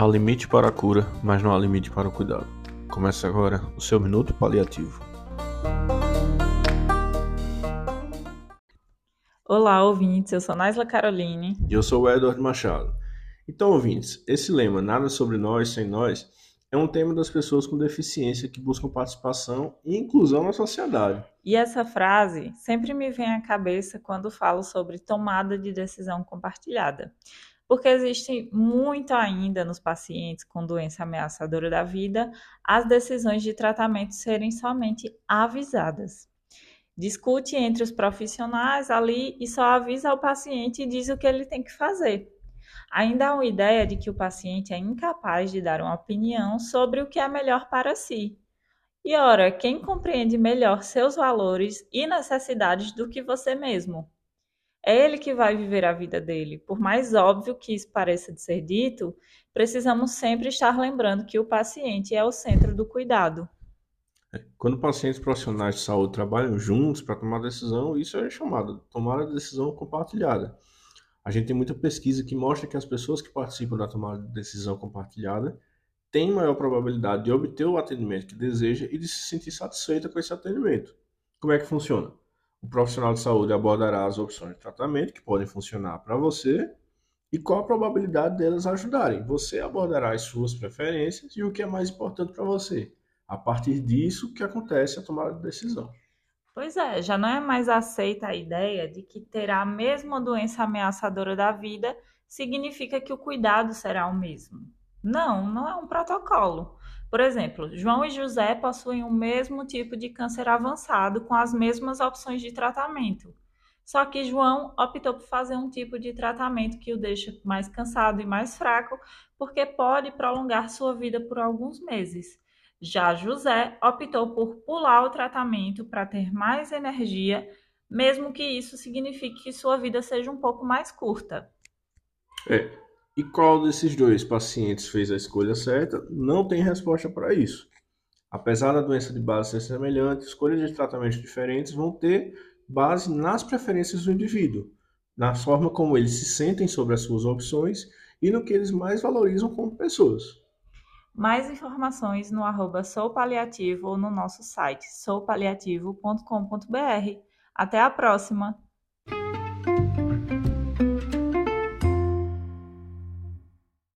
Há limite para a cura, mas não há limite para o cuidado. Começa agora o seu minuto paliativo. Olá, ouvintes. Eu sou Naisla Caroline. E eu sou o Edward Machado. Então, ouvintes, esse lema Nada sobre nós sem nós é um tema das pessoas com deficiência que buscam participação e inclusão na sociedade. E essa frase sempre me vem à cabeça quando falo sobre tomada de decisão compartilhada porque existe muito ainda nos pacientes com doença ameaçadora da vida as decisões de tratamento serem somente avisadas. Discute entre os profissionais ali e só avisa ao paciente e diz o que ele tem que fazer. Ainda há uma ideia de que o paciente é incapaz de dar uma opinião sobre o que é melhor para si. E ora, quem compreende melhor seus valores e necessidades do que você mesmo? É ele que vai viver a vida dele. Por mais óbvio que isso pareça de ser dito, precisamos sempre estar lembrando que o paciente é o centro do cuidado. É, quando pacientes profissionais de saúde trabalham juntos para tomar decisão, isso é chamado de tomada de decisão compartilhada. A gente tem muita pesquisa que mostra que as pessoas que participam da tomada de decisão compartilhada têm maior probabilidade de obter o atendimento que deseja e de se sentir satisfeita com esse atendimento. Como é que funciona? O profissional de saúde abordará as opções de tratamento que podem funcionar para você e qual a probabilidade delas ajudarem. Você abordará as suas preferências e o que é mais importante para você. A partir disso que acontece a tomada de decisão. Pois é, já não é mais aceita a ideia de que ter a mesma doença ameaçadora da vida significa que o cuidado será o mesmo. Não, não é um protocolo. Por exemplo, João e José possuem o mesmo tipo de câncer avançado com as mesmas opções de tratamento. Só que João optou por fazer um tipo de tratamento que o deixa mais cansado e mais fraco, porque pode prolongar sua vida por alguns meses. Já José optou por pular o tratamento para ter mais energia, mesmo que isso signifique que sua vida seja um pouco mais curta. É, e qual desses dois pacientes fez a escolha certa? Não tem resposta para isso. Apesar da doença de base ser semelhante, escolhas de tratamentos diferentes vão ter base nas preferências do indivíduo, na forma como eles se sentem sobre as suas opções e no que eles mais valorizam como pessoas. Mais informações no arroba ou no nosso site soupaliativo.com.br. Até a próxima!